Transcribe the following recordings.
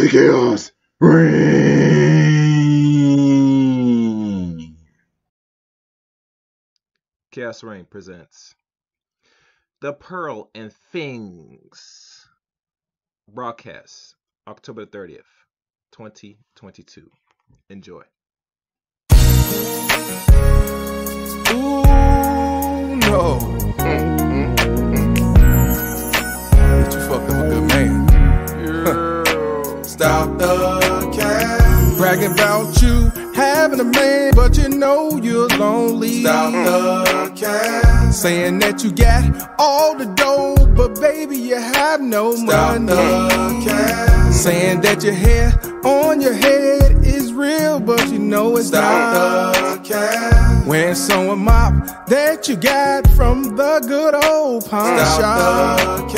the chaos reign. Chaos Reign presents The Pearl and Things broadcast October 30th, 2022. Enjoy. Ooh, no. But you fucked up a good man. Stop the cap. Bragging about you having a man, but you know you're lonely. Stop the cap. Saying that you got all the dough, but baby, you have no Stop money. The cap. Saying that your hair on your head is real, but you know it's Stop not. The cap. Wearing someone mop that you got from the good old pawn shop.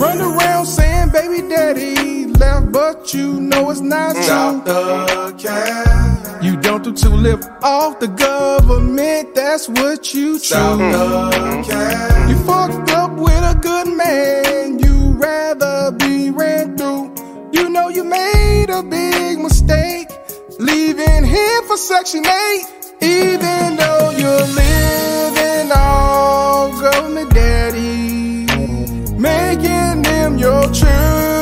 Run around saying, baby daddy but you know it's not Stop the cap. You don't do to live off the government, that's what you choose. Stop the cap. You fucked up with a good man, you rather be ran through. You know you made a big mistake, leaving here for Section 8. Even though you're living off government daddy, making them your children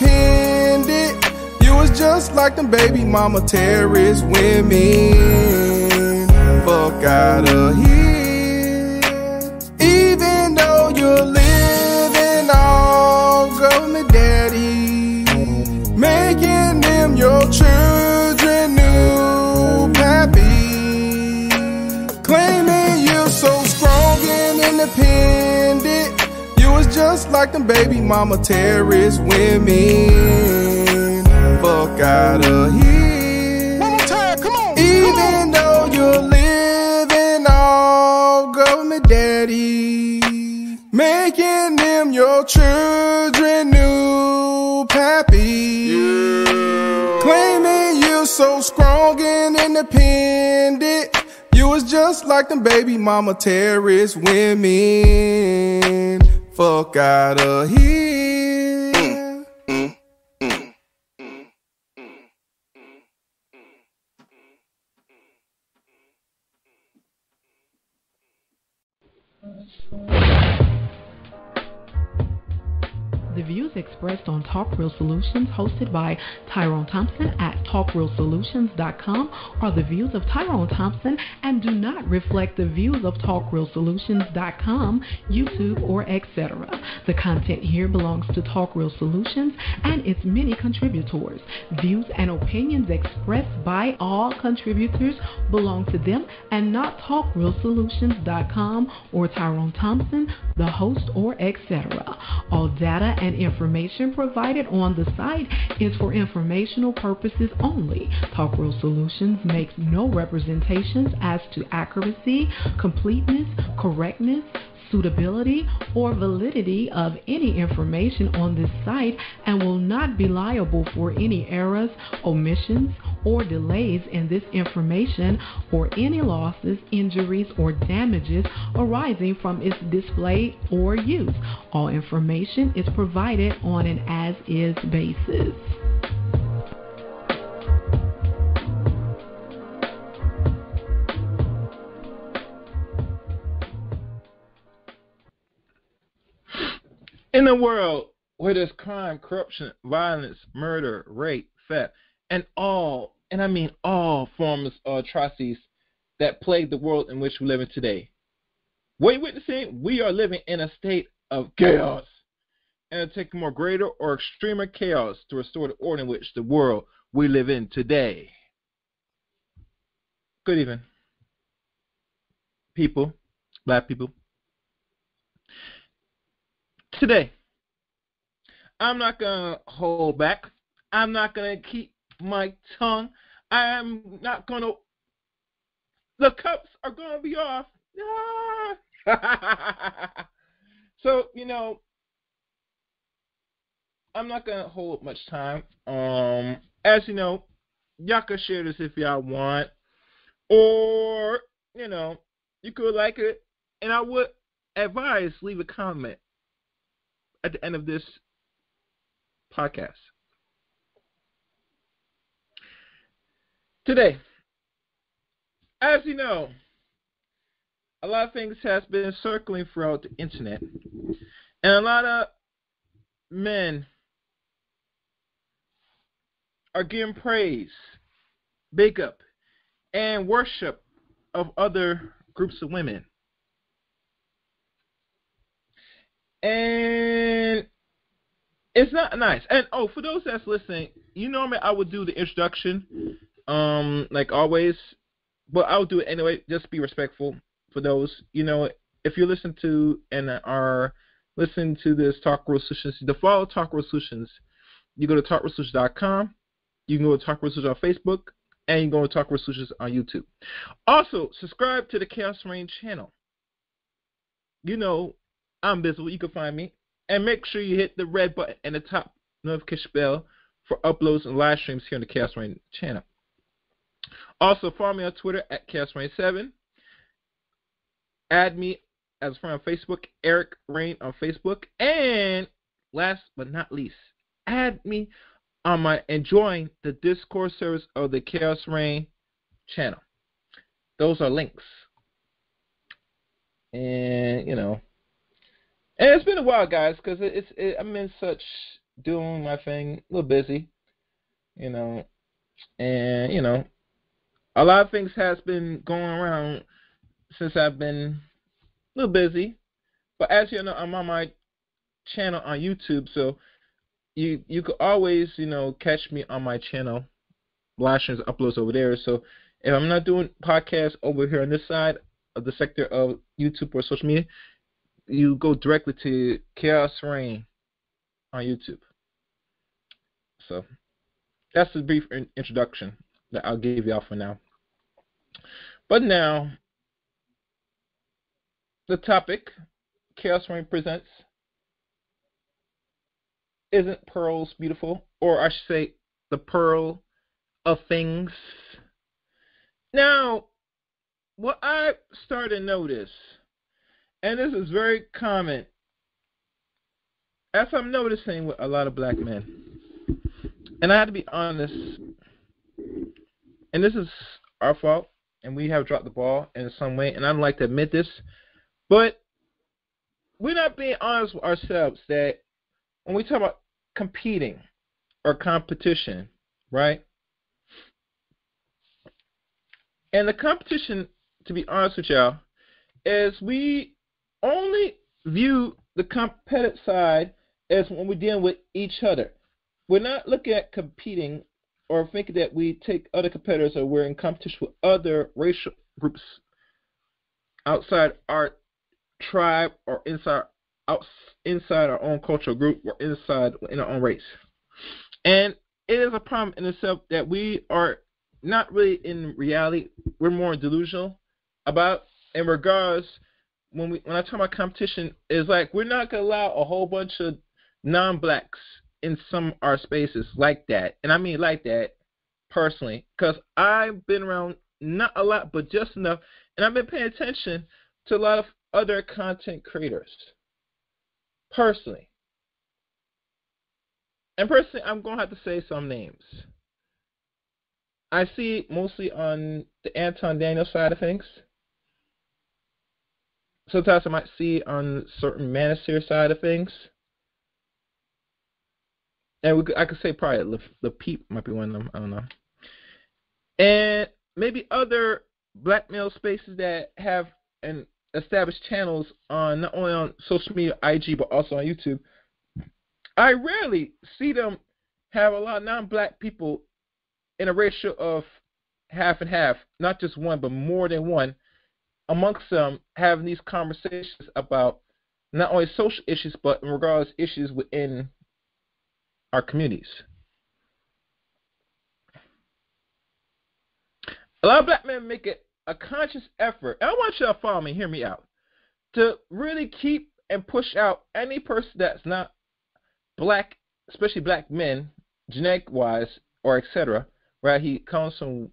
independent. You was just like them baby mama terrorist women. Fuck out of here. Even though you're just like them baby mama terrorist women. Fuck out of here. One more time, come on. Even though you're living off government daddy, making them your children new pappy, claiming you're so strong and independent. You was just like them baby mama terrorist women. Fuck out of here. Views expressed on Talk Real Solutions, hosted by Tyrone Thompson at TalkRealSolutions.com, are the views of Tyrone Thompson and do not reflect the views of TalkRealSolutions.com, YouTube, or etc. The content here belongs to Talk Real Solutions and its many contributors. Views and opinions expressed by all contributors belong to them and not TalkRealSolutions.com or Tyrone Thompson, the host, or etc. All data and information provided on the site is for informational purposes only. Talk Real Solutions makes no representations as to accuracy, completeness, correctness, suitability, or validity of any information on this site and will not be liable for any errors, omissions, or delays in this information or any losses, injuries, or damages arising from its display or use. All information is provided on an as is basis. In a world where there's crime, corruption, violence, murder, rape, theft, and all, and I mean all forms of atrocities that plague the world in which we live in today. What you're witnessing, we are living in a state of chaos. And it takes more greater or extremer chaos to restore the order in which the world we live in today. Good evening, people, black people. Today, I'm not going to hold back. I'm not going to keep my tongue. I'm not going to. The cups are going to be off. So, you know, I'm not going to hold much time. Um, as you know, y'all can share this if y'all want. Or, you know, you could like it, and I would advise leave a comment at the end of this podcast. Today, as you know, a lot of things has been circling throughout the internet, and a lot of men are getting praise, big up, and worship of other groups of women. And it's not nice. And oh, for those that's listening, you me, I would do the introduction, um, like always, but I'll do it anyway. Just be respectful for those. You know, if you listen to and are listening to this Talk Real Solutions, the follow Talk Real Solutions, you go to talkrealsolutions.com. You can go to Talk Real Solutions on Facebook, and you can go to Talk Real Solutions on YouTube. Also, subscribe to the Chaos Rain channel. You know, I'm visible. You can find me and make sure you hit the red button and the top notification bell for uploads and live streams here on the Chaos Rain channel. Also, follow me on Twitter at Chaos Rain 7 Add me as a friend on Facebook, Eric Rain on Facebook. And last but not least, add me on my enjoying the Discord service of the Chaos Rain channel. Those are links. And, you know, and it's been a while, guys, because it's it, I'm in such doing my thing, a little busy, you know, and you know, a lot of things has been going around since I've been a little busy. But as you know, I'm on my channel on YouTube, so you you could always you know catch me on my channel, live uploads over there. So if I'm not doing podcasts over here on this side of the sector of YouTube or social media, you go directly to Chaos Rain on YouTube. So that's the brief introduction that I'll give y'all for now. But now, the topic Chaos Rain presents isn't pearls beautiful, or I should say, the pearl of things. Now, what I started to notice and this is very common, as I'm noticing with a lot of black men, and I have to be honest, and this is our fault, and we have dropped the ball in some way, and I don't like to admit this, but we're not being honest with ourselves that when we talk about competing or competition, right? And the competition, to be honest with y'all, is we only view the competitive side as when we're dealing with each other. We're not looking at competing or thinking that we take other competitors or we're in competition with other racial groups outside our tribe or inside out, inside our own cultural group or inside in our own race. And it is a problem in itself that we are not really in reality, we're more delusional about in regards when we when I talk about competition is like we're not gonna allow a whole bunch of non-blacks in some of our spaces like that, and I mean like that personally, because I've been around not a lot, but just enough, and I've been paying attention to a lot of other content creators personally. And personally, I'm gonna have to say some names. I see mostly on the Anton Daniel side of things sometimes I might see on certain Manosphere side of things. And we, I could say probably the, the Peep might be one of them. I don't know. And maybe other black male spaces that have an established channels on not only on social media, IG, but also on YouTube. I rarely see them have a lot of non-black people in a ratio of half and half, not just one, but more than one amongst them having these conversations about not only social issues but in regards to issues within our communities. A lot of black men make it a conscious effort, and I want you to follow me, hear me out, to really keep and push out any person that's not black, especially black men, genetic wise or etc. Right? He comes from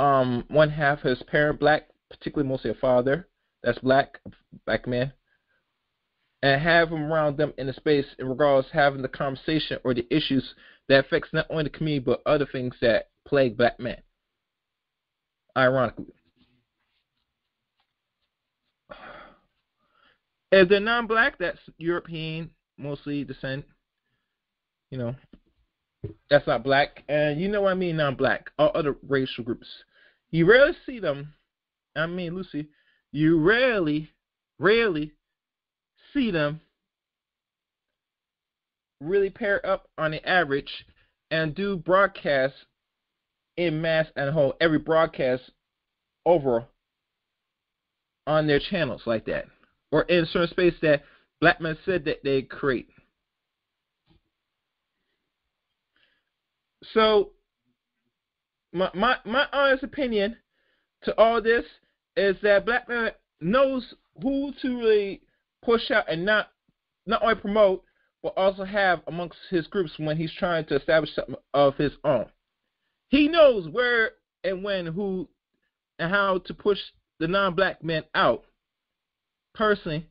um, one half his parent black, particularly mostly a father, that's black, black man, and have him around them in the space in regards having the conversation or the issues that affects not only the community but other things that plague black men. Ironically. If they're non-black, that's European, mostly descent. You know, that's not black, and you know what I mean, non-black. All other racial groups, you rarely see them. I mean, Lucy, you rarely, rarely see them really pair up on the average and do broadcasts in mass and whole every broadcast over on their channels like that or in certain space that black men said that they create. So my my my honest opinion to all this is that black man knows who to really push out and not not only promote but also have amongst his groups when he's trying to establish something of his own. He knows where and when, who, and how to push the non-black men out personally,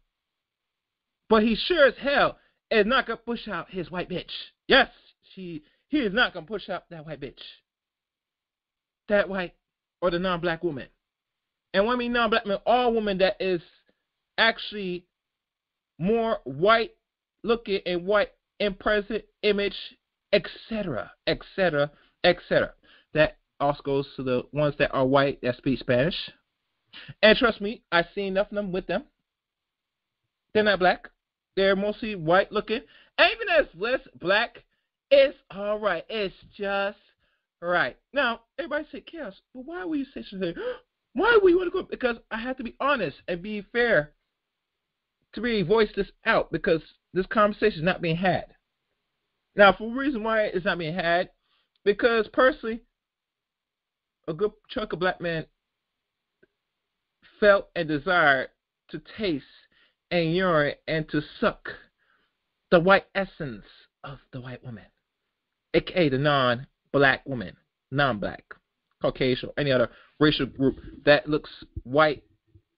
but he sure as hell is not gonna push out his white bitch. Yes, she he is not gonna push out that white bitch. That white or the non-black woman. And when I mean non-black men, all women that is actually more white looking and white in present image, etc., etc., etc. That also goes to the ones that are white that speak Spanish. And trust me, I've seen enough of them with them. They're not black. They're mostly white looking. Even as less black, it's all right. It's just right. Now, everybody said, Chaos, but why would you say something? Why you want to go? Because I have to be honest and be fair to really voice this out because this conversation is not being had. Now, for a reason why it's not being had, because personally, a good chunk of black men felt and desired to taste and urine and to suck the white essence of the white woman, aka the non black woman, non black, Caucasian, any other racial group that looks white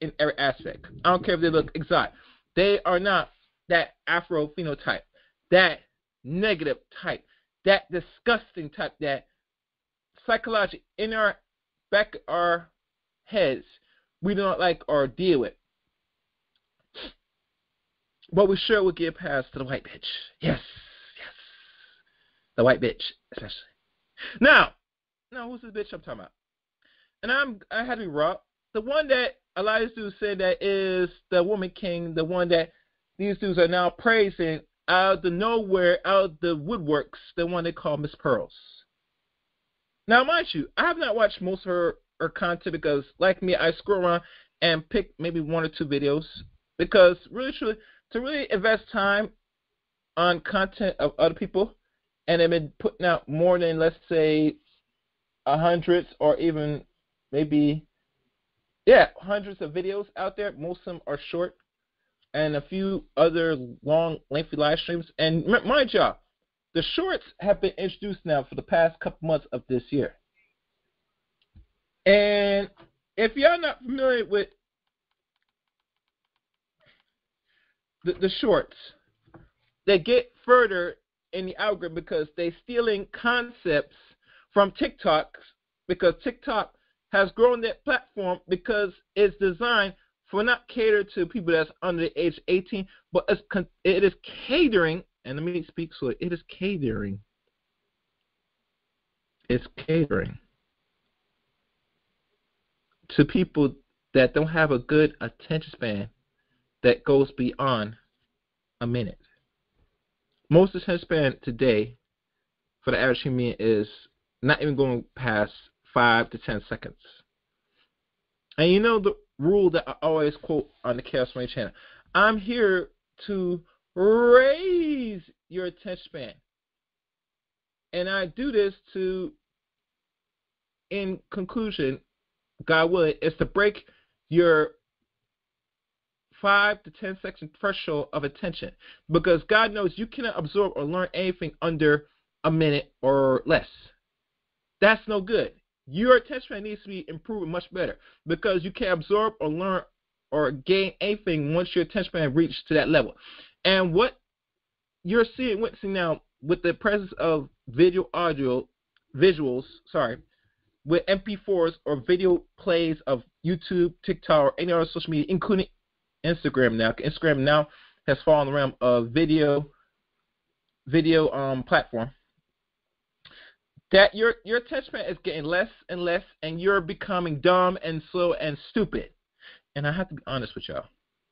in every aspect. I don't care if they look exotic. They are not that Afro phenotype, that negative type, that disgusting type, that psychology in our back our heads we do not like or deal with. But we sure would give pass to the white bitch. Yes, yes. The white bitch, especially. Now, now who's this bitch I'm talking about? And I'm I had to be raw. The one that a lot Elias dudes said that is the woman king, the one that these dudes are now praising out of the nowhere, out of the woodworks, the one they call Miss Pearls. Now, mind you, I have not watched most of her, her content because, like me, I scroll around and pick maybe one or two videos because, really, truly, to really invest time on content of other people and they've been putting out more than, let's say, a hundreds or even maybe, yeah, hundreds of videos out there. Most of them are short and a few other long, lengthy live streams. And mind you, the shorts have been introduced now for the past couple months of this year. And if y'all not familiar with the, the shorts, they get further in the algorithm because they're stealing concepts from TikTok because TikTok has grown that platform because it's designed for not cater to people that's under the age 18, but it is catering, and let me speak so it is catering. It's catering to people that don't have a good attention span that goes beyond a minute. Most attention span today for the average human is not even going past five to ten seconds. And you know the rule that I always quote on the Chaos Money channel. I'm here to raise your attention span. And I do this to, in conclusion, God willing, is to break your five to ten second threshold of attention. Because God knows you cannot absorb or learn anything under a minute or less. That's no good your attention needs to be improved much better because you can't absorb or learn or gain anything once your attention span reaches to that level. And what you're seeing witnessing now with the presence of video audio visuals, sorry, with MP4s or video plays of YouTube, TikTok, or any other social media, including Instagram now. Instagram now has fallen the realm of video video um platform. That your your attention is getting less and less and you're becoming dumb and slow and stupid. And I have to be honest with y'all.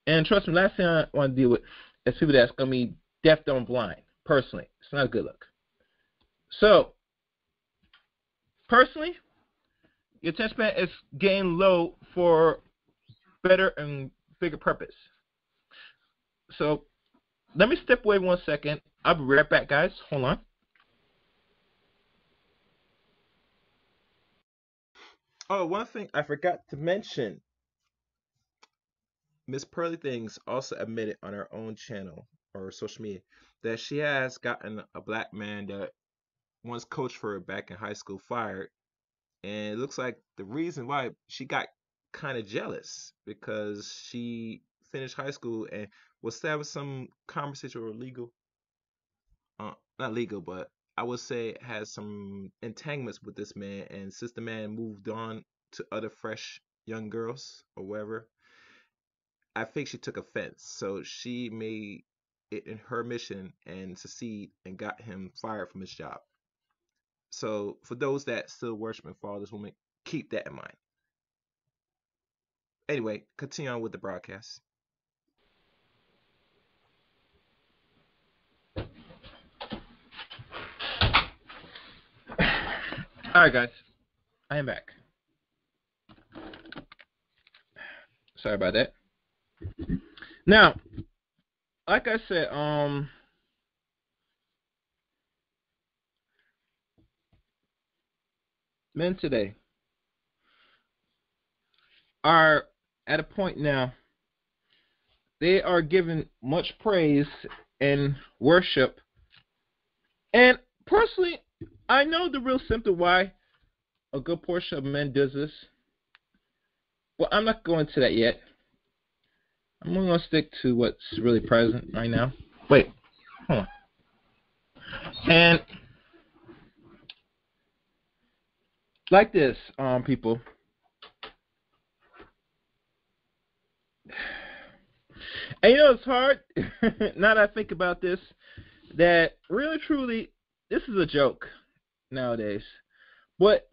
And trust me, last thing I want to deal with is people that's gonna be deaf, dumb, blind. Personally, it's not a good look. So, personally, your attention is getting low for better and bigger purpose. So, let me step away one second. I'll be right back, guys. Hold on. Oh, one thing I forgot to mention. Miss Pearly Things also admitted on her own channel or social media that she has gotten a black man that once coached for her back in high school fired. And it looks like the reason why she got kind of jealous because she finished high school and was having some conversation or legal, uh, not legal, but I would say has some entanglements with this man. And since the man moved on to other fresh young girls or whatever, I think she took offense. So she made it in her mission and succeed and got him fired from his job. So for those that still worship and follow this woman, keep that in mind. Anyway, continue on with the broadcast. All right, guys, I am back. Sorry about that. Now, like I said, um, men today are at a point now they are given much praise and worship. And personally, I know the real symptom why a good portion of men does this. Well, I'm not going to that yet. I'm going to stick to what's really present right now. Wait, hold on. And like this, um, people. And you know it's hard. now that I think about this, that really truly, this is a joke nowadays. But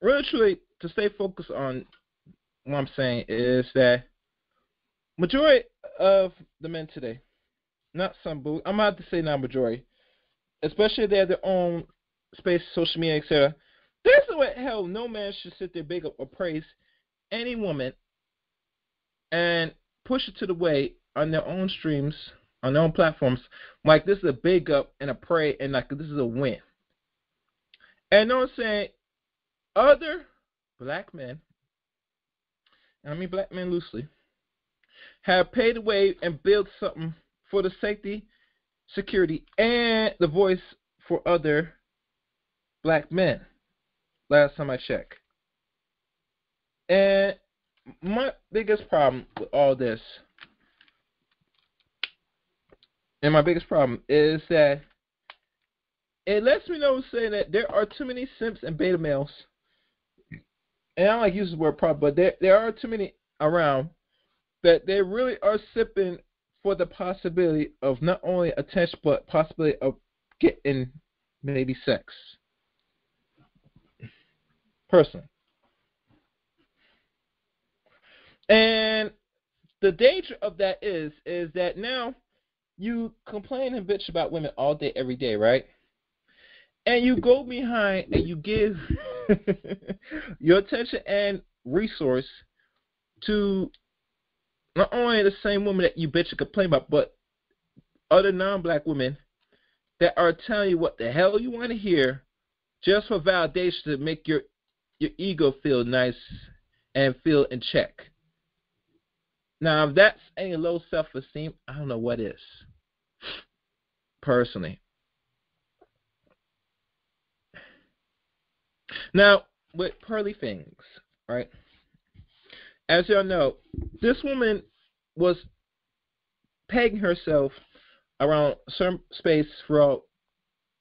really truly, to stay focused on what I'm saying is that majority of the men today, not some, but I'm about to say not majority, especially they have their own space, social media, etc. This is what hell no man should sit there big up or praise any woman and push it to the way on their own streams, on their own platforms, like this is a big up and a pray and like this is a win. And I'm saying? Other black men, I mean black men loosely, have paid the way and built something for the safety, security, and the voice for other black men. Last time I checked. And my biggest problem with all this, and my biggest problem is that it lets me know saying that there are too many simps and beta males. And I don't like using the word problem, but there there are too many around that they really are sipping for the possibility of not only attention but possibility of getting maybe sex. Personally. And the danger of that is is that now you complain and bitch about women all day every day, right? And you go behind and you give your attention and resource to not only the same woman that you bitch and complain about, but other non-black women that are telling you what the hell you want to hear just for validation to make your your ego feel nice and feel in check. Now, if that's any low self-esteem, I don't know what is. Personally. Now, with pearly things, right? as y'all know, this woman was pegging herself around some space for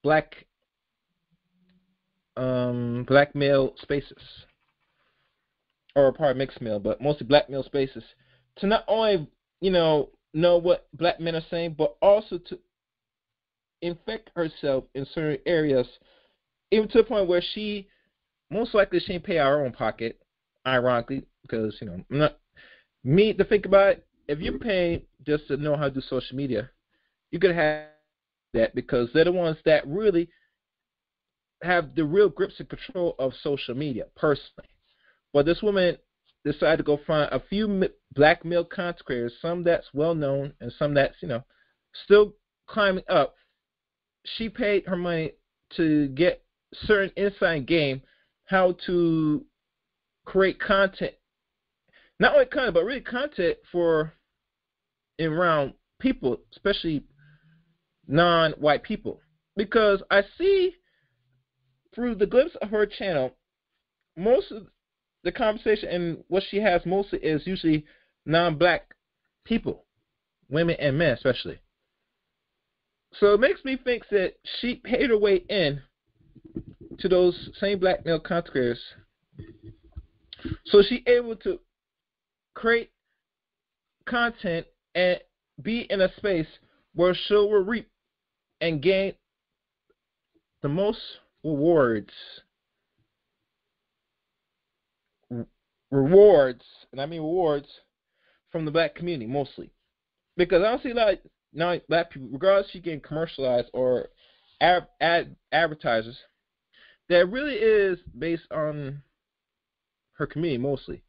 black um, black male spaces, or probably mixed male, but mostly black male spaces, to not only you know know what black men are saying, but also to infect herself in certain areas, even to the point where she most likely she didn't pay our own pocket, ironically, because you know I'm not me to think about it. If you pay just to know how to do social media, you could have that because they're the ones that really have the real grips and control of social media personally. But this woman decided to go find a few black male content creators, some that's well known and some that's you know still climbing up. She paid her money to get certain inside game how to create content, not only content but really content for in around people, especially non-white people, because I see through the glimpse of her channel, most of the conversation and what she has mostly is usually non-black people, women and men especially. So it makes me think that she paid her way in to those same black male content. So she able to create content and be in a space where she will reap and gain the most rewards rewards and I mean rewards from the black community mostly. Because I don't see a lot of black people regardless if you getting commercialized or ad, ad advertisers that really is based on her community mostly.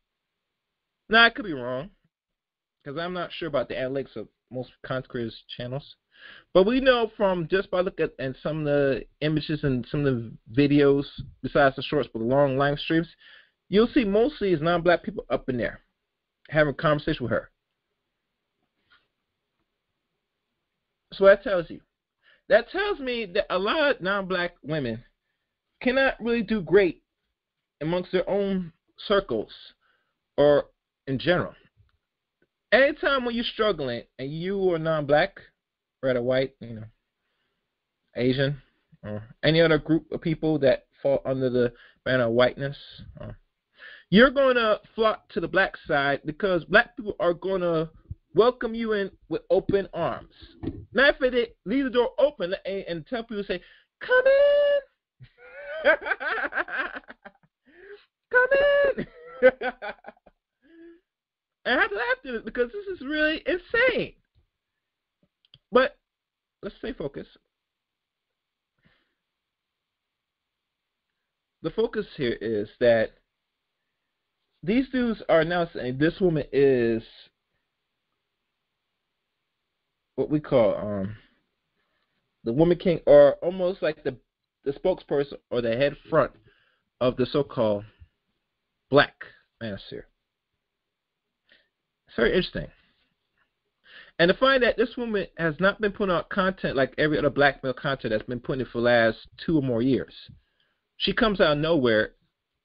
Now I could be wrong because I'm not sure about the analytics of most content channels. But we know from just by looking at and some of the images and some of the videos, besides the shorts, but the long live streams, you'll see mostly is non-black people up in there having a conversation with her. So that tells you. That tells me that a lot of non-black women cannot really do great amongst their own circles or in general. Anytime when you're struggling and you are non-black, red or white, you know, Asian, or any other group of people that fall under the banner of whiteness, you're going to flock to the black side because black people are going to welcome you in with open arms. Now, if they leave the door open and, and tell people, say, come in, come in. and I have to laugh at it because this is really insane. But let's stay focused. The focus here is that these dudes are now saying this woman is what we call um, the woman king, or almost like the the spokesperson or the head front of the so-called black manosphere. It's very interesting. And to find that this woman has not been putting out content like every other black male content that's been putting it for the last two or more years. She comes out of nowhere,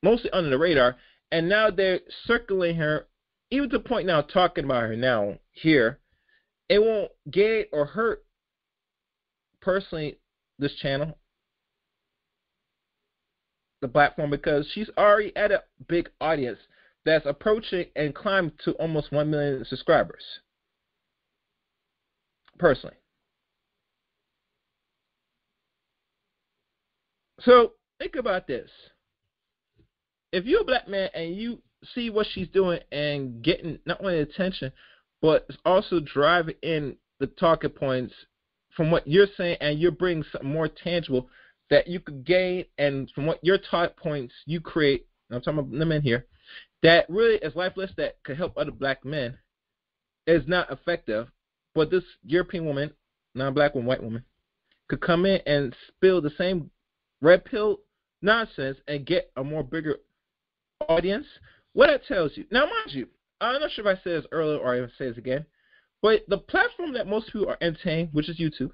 mostly under the radar, and now they're circling her, even to the point now talking about her now here. It won't get or hurt personally this channel, the platform, because she's already at a big audience that's approaching and climbed to almost 1 million subscribers personally. So think about this. If you're a black man and you see what she's doing and getting not only attention, but also driving in the talking points from what you're saying and you're bringing something more tangible that you could gain and from what your talk points you create, I'm talking about the men here, that really is lifeless that could help other black men. Is not effective but this European woman, non-black woman, white woman, could come in and spill the same red pill nonsense and get a more bigger audience. What that tells you. Now, mind you, I'm not sure if I said this earlier or I say this again, but the platform that most people are entertained, which is YouTube,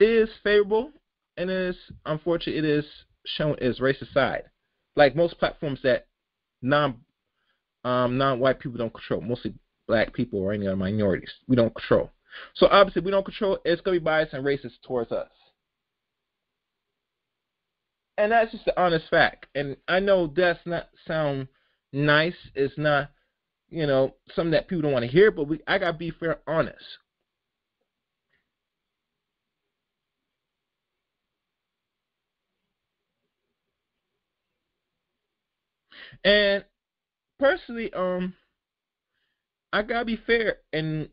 is favorable and is unfortunately it is shown as racist side. Like most platforms that non um, non-white people don't control. Mostly black people or any other minorities. We don't control. So obviously, we don't control. It's gonna be biased and racist towards us, and that's just the honest fact. And I know that's not sound nice. It's not, you know, something that people don't want to hear. But we, I gotta be fair, honest. And personally, um, I gotta be fair and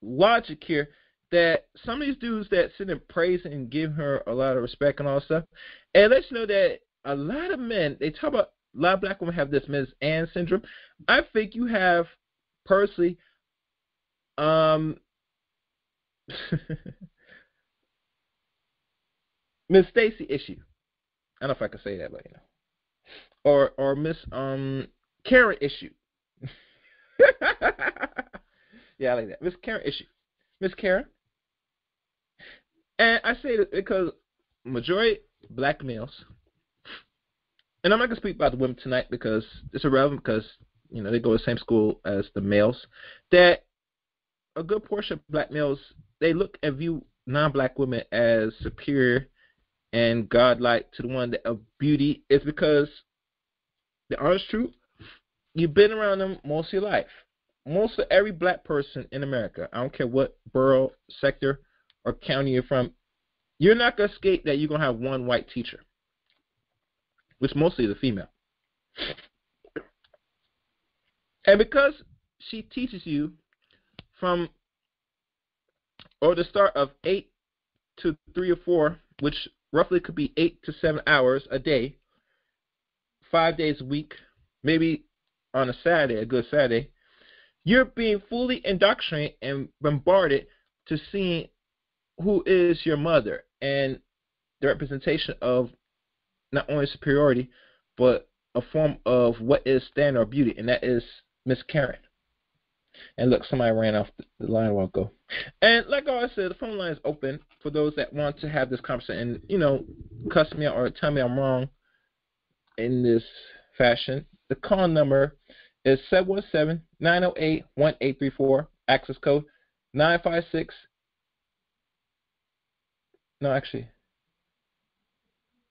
logic here that some of these dudes that sit and praise and give her a lot of respect and all stuff, and let's know that a lot of men they talk about a lot of black women have this Ms. Ann syndrome. I think you have personally um Miss Stacy issue. I don't know if I can say that, but you know. Or or Miss um Karen issue. yeah, I like that. Miss Karen issue. Miss Karen. And I say that because majority black males, and I'm not gonna speak about the women tonight because it's irrelevant because you know they go to the same school as the males. That a good portion of black males they look and view non-black women as superior and godlike to the one that of beauty is because the honest truth, you've been around them most of your life most of every black person in America, I don't care what borough, sector, or county you're from, you're not gonna escape that you're gonna have one white teacher, which mostly is a female. And because she teaches you from or the start of eight to three or four, which roughly could be eight to seven hours a day, five days a week, maybe on a Saturday, a good Saturday, you're being fully indoctrinated and bombarded to seeing who is your mother and the representation of not only superiority, but a form of what is standard or beauty, and that is Miss Karen. And look, somebody ran off the line a while ago. And like I said, the phone line is open for those that want to have this conversation and, you know, cuss me out or tell me I'm wrong in this fashion. The call number is 717-908-1834. Access code 956. No, actually.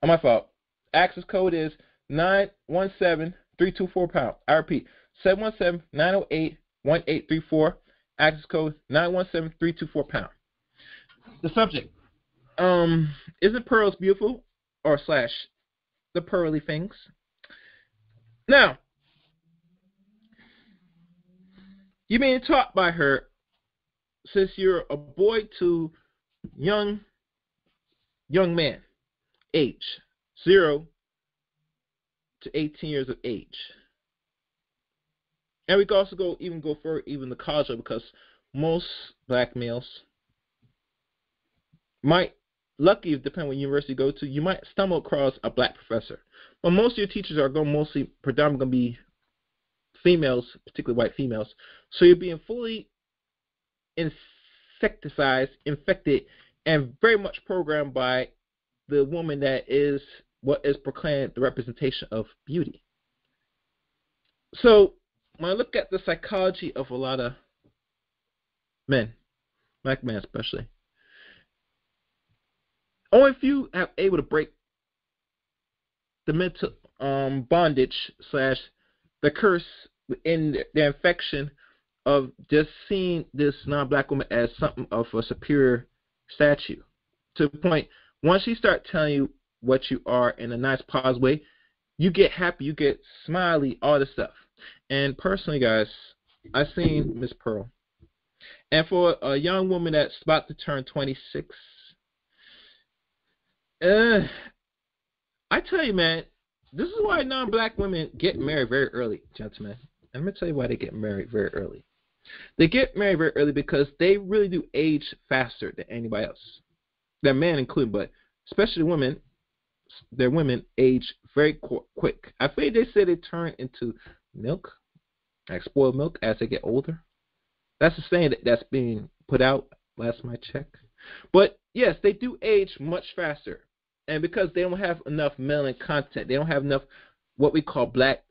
On my fault. Access code is 917324 pound. I repeat, 717-908-1834. Access code 917324 pound. The subject. Um, isn't pearls beautiful? Or slash the pearly things. Now, You're being taught by her since you're a boy to young young man, age zero to 18 years of age. And we can also go even go further, even the college because most black males might, lucky depending what university you go to, you might stumble across a black professor. But most of your teachers are going mostly predominantly going to be females, particularly white females. So you're being fully insecticized, infected, and very much programmed by the woman that is what is proclaimed the representation of beauty. So when I look at the psychology of a lot of men, black men especially, only few have able to break the mental um, bondage slash the curse in the infection of just seeing this non-black woman as something of a superior statue to the point once she start telling you what you are in a nice positive way you get happy you get smiley all this stuff. And personally guys i seen miss pearl. And for a young woman that's about to turn 26 uh, i tell you man this is why non-black women get married very early gentlemen. And gonna tell you why they get married very early. They get married very early because they really do age faster than anybody else. Their men included, but especially women, their women age very qu- quick. I think they say they turn into milk, like spoiled milk, as they get older. That's the saying that, that's being put out last my check. But yes, they do age much faster, and because they don't have enough melanin content, they don't have enough what we call black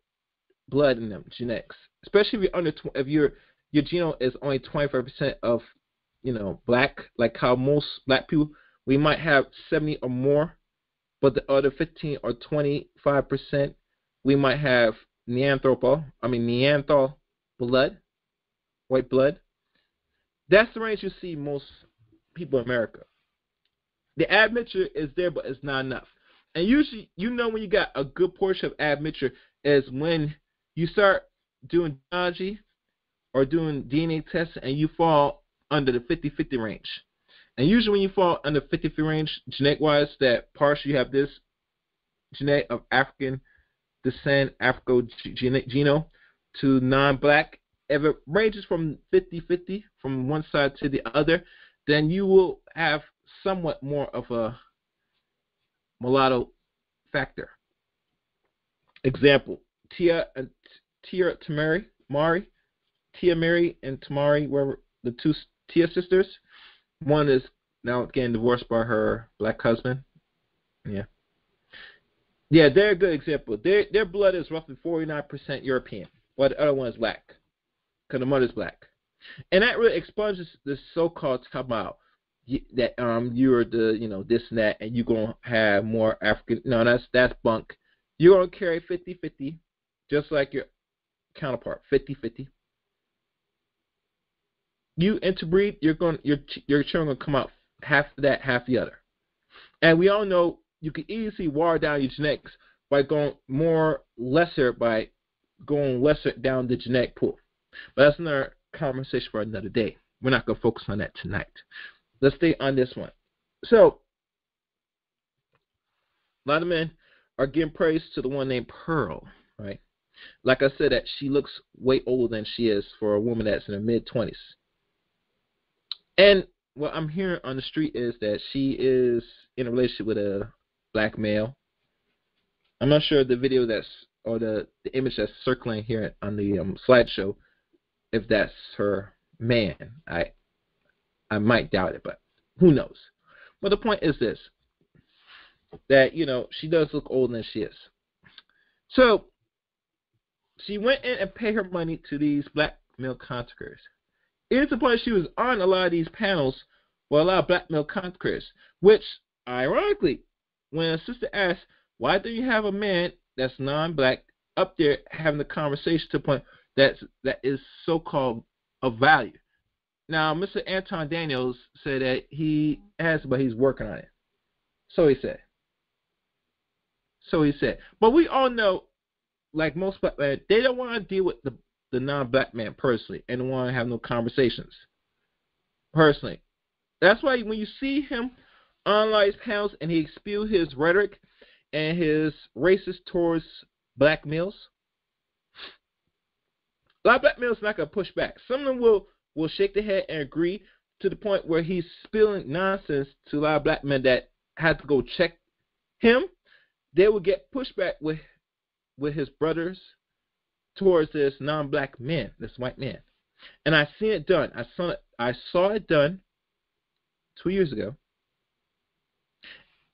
blood in them, genetics. especially if you're under tw- if your your genome is only 25% of you know black, like how most black people we might have 70 or more, but the other 15 or 25% we might have Neanderthal, I mean Neanderthal blood, white blood. That's the range you see most people in America. The admixture is there, but it's not enough. And usually, you know when you got a good portion of admixture is when you start doing genealogy or doing DNA tests and you fall under the 50-50 range. And usually when you fall under 50-50 range, genetic-wise, that partially you have this genetic of African descent, Afro geno, to non-black, if it ranges from 50-50 from one side to the other, then you will have somewhat more of a mulatto factor. Example: Tia uh, and Tia Tamera, Mowry, Tia Mowry and Tamera were the two Tia sisters. One is now getting divorced by her black husband. Yeah. Yeah, they're a good example. Their their blood is roughly 49% European, while the other one is black, because the mother's black, and that really exposes the so-called out that um you're the you know this and that, and you're gonna have more African. No, that's that's bunk. You're gonna carry 50-50, just like your counterpart, 50-50. You interbreed, you're going your your children gonna come out half that, half the other. And we all know you can easily water down your genetics by going more lesser by going lesser down the genetic pool. But that's another conversation for another day. We're not to focus on that tonight. Let's stay on this one. So, a lot of men are giving praise to the one named Pearl, right? Like I said, that she looks way older than she is for a woman that's in her mid 20s. And what I'm hearing on the street is that she is in a relationship with a black male. I'm not sure the video that's or the the image that's circling here on the um, slideshow if that's her man. I I might doubt it, but who knows? But the point is this: that you know she does look older than she is. So she went in and paid her money to these black male contractors. It's the point she was on a lot of these panels with a lot of black male contractors, which ironically when a sister asks, why do you have a man that's non-black up there having the conversation to the point that's that is so-called of value? Now, Mr. Anton Daniels said that he has, but he's working on it. So he said. So he said. But we all know, like most black men, they don't want to deal with the, the non-black man personally and want to have no conversations personally. That's why when you see him on online panels and he spew his rhetoric and his racist towards black males. A lot of black males not gonna push back. Some of them will will shake their head and agree to the point where he's spilling nonsense to a lot of black men that had to go check him. They will get pushback with with his brothers towards this non-black man, this white man. And I seen it done. I saw it. I saw it done two years ago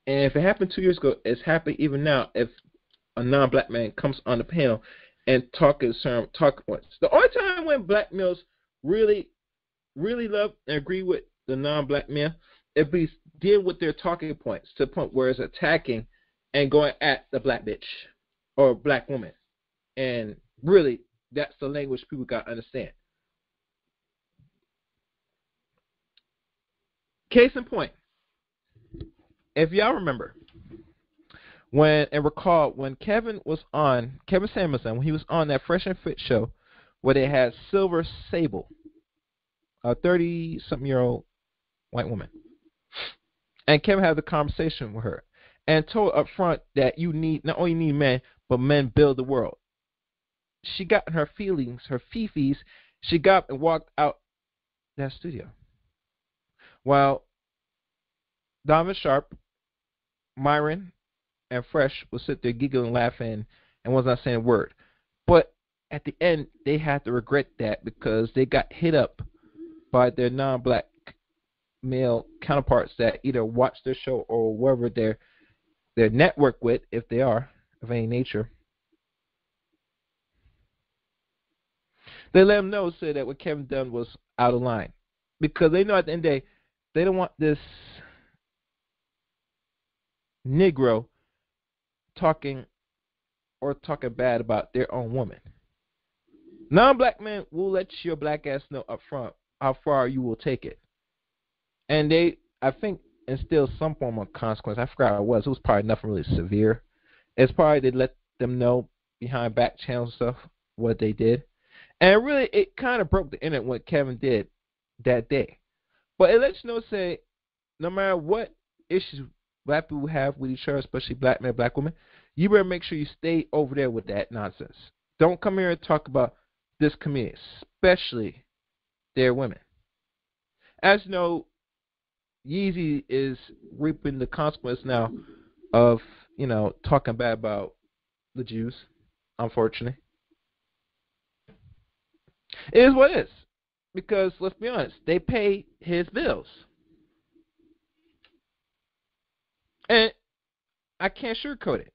and if it happened two years ago, it's happening even now. If a non-black man comes on the panel and talk certain talk points, the only time when black males really, really love and agree with the non-black man, if we deal with their talking points to the point where it's attacking and going at the black bitch or black woman, and really, that's the language people got to understand. Case in point, if y'all remember, when and recall when Kevin was on Kevin Samuelson when he was on that Fresh and Fit show where they had Silver Sable, a thirty something year old white woman, and Kevin had the conversation with her and told up front that you need not only need men but men build the world. She got in her feelings, her fifis. She got up and walked out that studio. While Donovan Sharpe Myron and Fresh will sit there giggling, laughing, and was not saying a word. But at the end, they had to regret that because they got hit up by their non-black male counterparts that either watch their show or wherever they're their network with, if they are of any nature. They let him know, say that what Kevin done was out of line, because they know at the end of the day, they don't want this Negro talking or talking bad about their own woman. Non-black men will let your black ass know up front how far you will take it, and they, I think, instill some form of consequence. I forgot what it was. It was probably nothing really severe. It's probably they let them know behind back channels stuff what they did, and really it kind of broke the internet what Kevin did that day. But it lets you know, say, no matter what issues black people have with each other, especially black men, black women, you better make sure you stay over there with that nonsense. Don't come here and talk about this community, especially their women. As you know, Yeezy is reaping the consequence now of, you know, talking bad about the Jews, unfortunately. It is what it is. Because let's be honest, they pay his bills. And I can't sugarcoat it.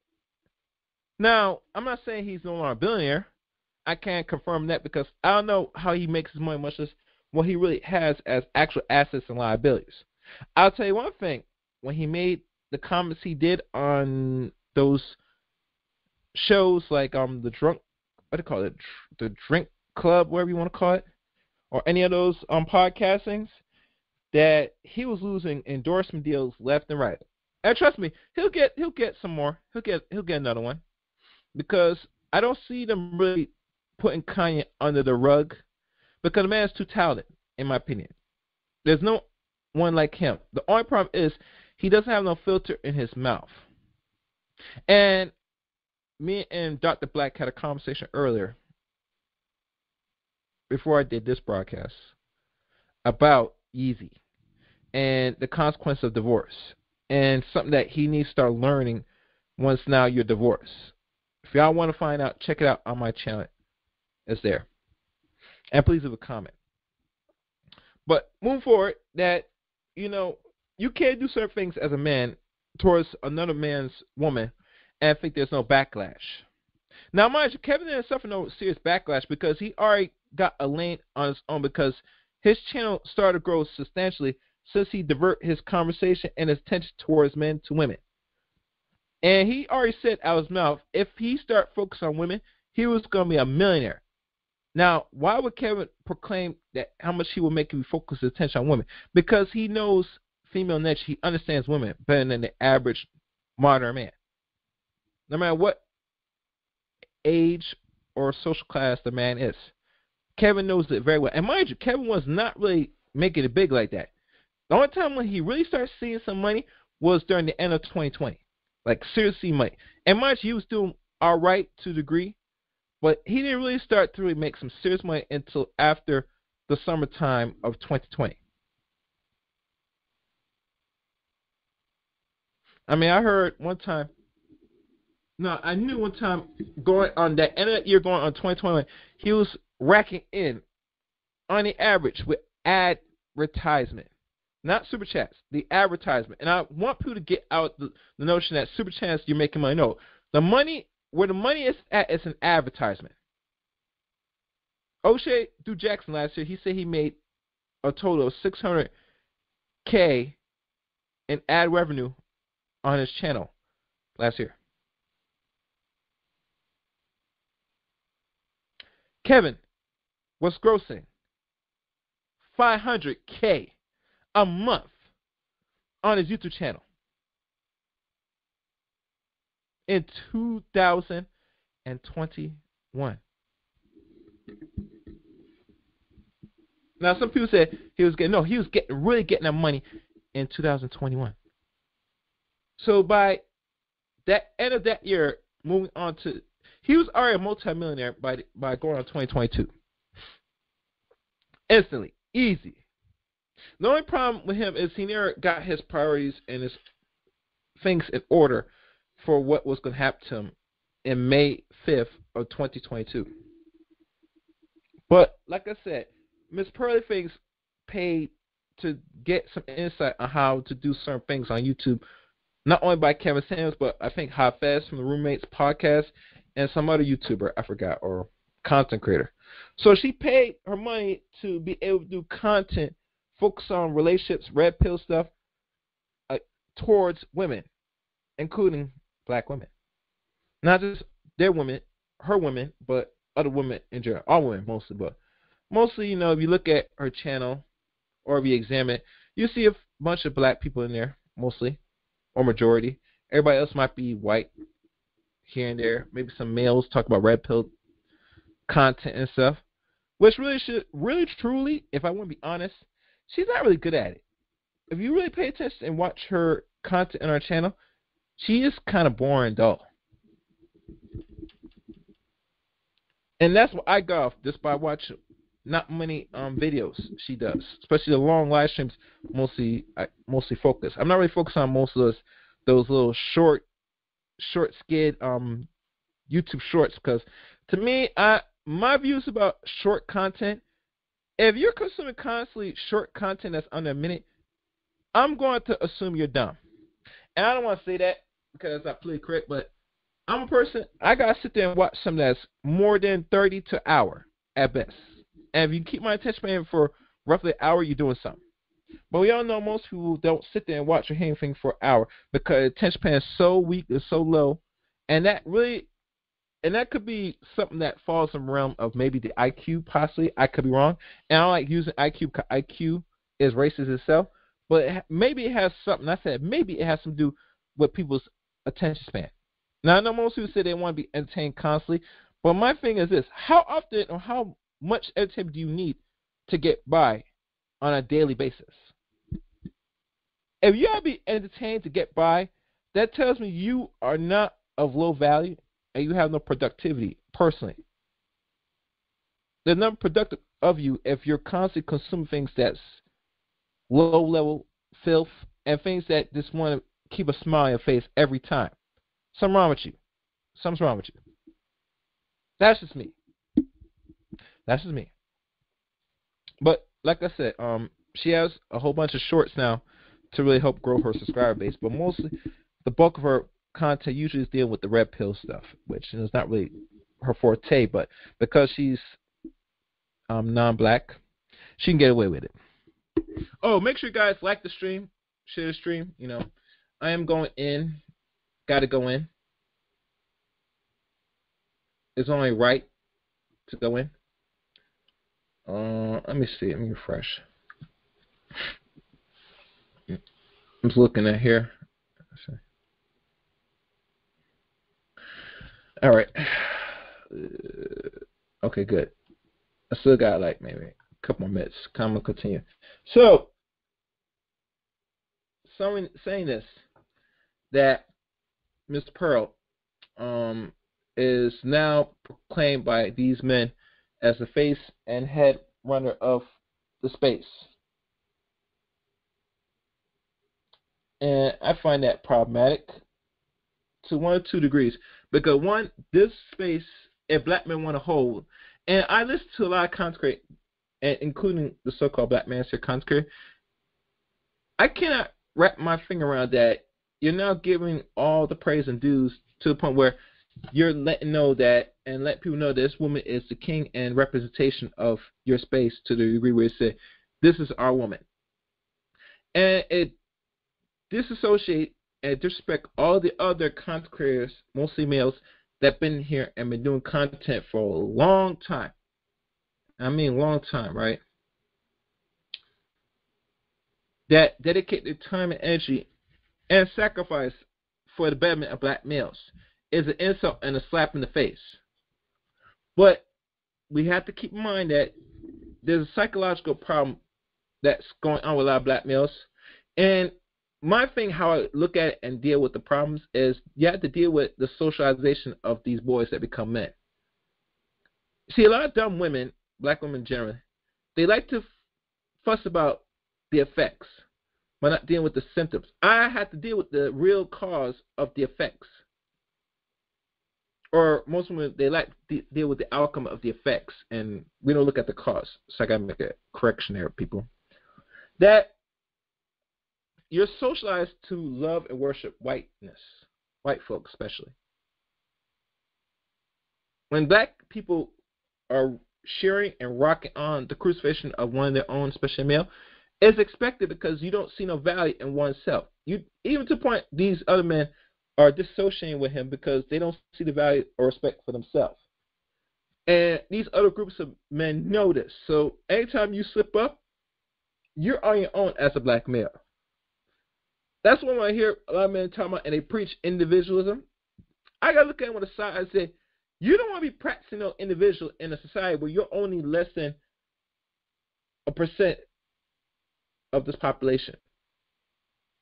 Now, I'm not saying he's no longer a billionaire. I can't confirm that because I don't know how he makes his money, much as what he really has as actual assets and liabilities. I'll tell you one thing: when he made the comments he did on those shows like um the drunk, what do you call it, the drink club, whatever you want to call it, or any of those um podcastings, that he was losing endorsement deals left and right. And trust me, he'll get he'll get some more. He'll get he'll get another one because I don't see them really putting Kanye under the rug because the man's too talented, in my opinion. There's no one like him. The only problem is he doesn't have no filter in his mouth. And me and Dr. Black had a conversation earlier before I did this broadcast about Yeezy and the consequence of divorce and something that he needs to start learning once now you're divorced. If y'all want to find out, check it out on my channel. It's there. And please leave a comment. But moving forward, that you know, you can't do certain things as a man towards another man's woman and think there's no backlash. Now, mind you, Kevin didn't suffer no serious backlash because he already got a lane on his own because his channel started to grow substantially since he divert his conversation and his attention towards men to women. And he already said out of his mouth, if he start focusing on women, he was to be a millionaire. Now, why would Kevin proclaim that how much he will make if he focus his attention on women? Because he knows female nature. He understands women better than the average modern man. No matter what age or social class the man is. Kevin knows it very well. And mind you, Kevin was not really making it big like that. The only time when he really started seeing some money was during the end of 2020. Like, seriously money. And mind you, he was doing all right to a degree, but he didn't really start to really make some serious money until after the summertime of 2020. I mean, I heard one time. No, I knew one time going on that end of that year, going on 2021, he was racking in on the average with advertisement, not super chats, the advertisement. And I want people to get out the, the notion that super chats you're making money. No, the money where the money is at is an advertisement. O'Shea Du Jackson last year, he said he made a total of 600k in ad revenue on his channel last year. Kevin was grossing 500k a month on his YouTube channel in 2021. Now, some people said he was getting no, he was getting really getting that money in 2021. So by that end of that year, moving on to, he was already a multimillionaire by by going on 2022. Instantly, easy. The only problem with him is he never got his priorities and his things in order for what was going to happen to him in May 5th of 2022. But like I said, Miss Pearly Things paid to get some insight on how to do certain things on YouTube, not only by Kevin Samuels, but I think Hot Fast from the Roommates podcast and some other YouTuber I forgot or content creator. So she paid her money to be able to do content focus on relationships, red pill stuff uh, towards women, including black women. Not just their women, her women, but other women in general. All women mostly, but mostly, you know, if you look at her channel or if you examine it, you see a bunch of black people in there, mostly, or majority. Everybody else might be white here and there. Maybe some males talk about red pill content and stuff. Which really should, really truly, if I want to be honest, she's not really good at it. If you really pay attention and watch her content on our channel, she is kind of boring, dull. And that's what I got off just by watching not many um videos she does, especially the long live streams. Mostly, I mostly focus. I'm not really focused on most of those those little short, short skid um YouTube shorts because to me, I my views about short content. If you're consuming constantly short content that's under a minute, I'm going to assume you're dumb. And I don't want to say that because I politically correct, but I'm a person. I gotta sit there and watch something that's more than 30 to hour at best. And if you keep my attention span for roughly an hour, you're doing something. But we all know most people don't sit there and watch anything for an hour because attention span is so weak, it's so low, and that really, and that could be something that falls in the realm of maybe the IQ, possibly. I could be wrong, and I like using IQ. IQ is racist itself, but maybe it has something. I said maybe it has to do with people's attention span. Now I know most people say they want to be entertained constantly, but my thing is this: how often or how much entertainment do you need to get by on a daily basis? If you gotta be entertained to get by, that tells me you are not of low value and you have no productivity personally. There's nothing productive of you if you're constantly consuming things that's low level filth and things that just want to keep a smile on your face every time. Something wrong with you. Something's wrong with you. That's just me. That's just me. But like I said, um, she has a whole bunch of shorts now to really help grow her subscriber base. But mostly, the bulk of her content usually is dealing with the red pill stuff, which is not really her forte. But because she's um, non-black, she can get away with it. Oh, make sure you guys like the stream, share the stream. You know, I am going in. Got to go in. It's only right to go in. Uh, let me see. Let me refresh. I'm just looking at here. All right. Uh, okay, good. I still got like maybe a couple more minutes. Come on, continue. So, someone saying this that Mr. Pearl um, is now proclaimed by these men as the face and head runner of the space. And I find that problematic to one or two degrees. Because one, this space, if black men want to hold, and I listen to a lot of content, including the so-called Black Manosphere content, I cannot wrap my finger around that. You're now giving all the praise and dues to the point where you're letting know that and let people know this woman is the king and representation of your space to the degree where it said, this is our woman. And it disassociate and disrespect all the other content creators, mostly males, that been here and been doing content for a long time. I mean long time, right? That dedicate their time and energy and sacrifice for the betterment of black males is an insult and a slap in the face. But we have to keep in mind that there's a psychological problem that's going on with a lot of black males. And my thing, how I look at it and deal with the problems, is you have to deal with the socialization of these boys that become men. See, a lot of dumb women, black women generally, they like to fuss about the effects, but not dealing with the symptoms. I have to deal with the real cause of the effects or most women they like to deal with the outcome of the effects, and we don't look at the cause. So I gotta make a correction there, people. That you're socialized to love and worship whiteness, white folks especially. When black people are cheering and rocking on the crucifixion of one of their own, especially male, it's expected because you don't see no value in oneself. You even to the point these other men are dissociating with him because they don't see the value or respect for themselves. And these other groups of men know this. So anytime you slip up, you're on your own as a black male. That's when I hear a lot of men talking about and they preach individualism. I gotta look at them with a side and say, you don't want to be practicing no individual in a society where you're only less than a percent of this population.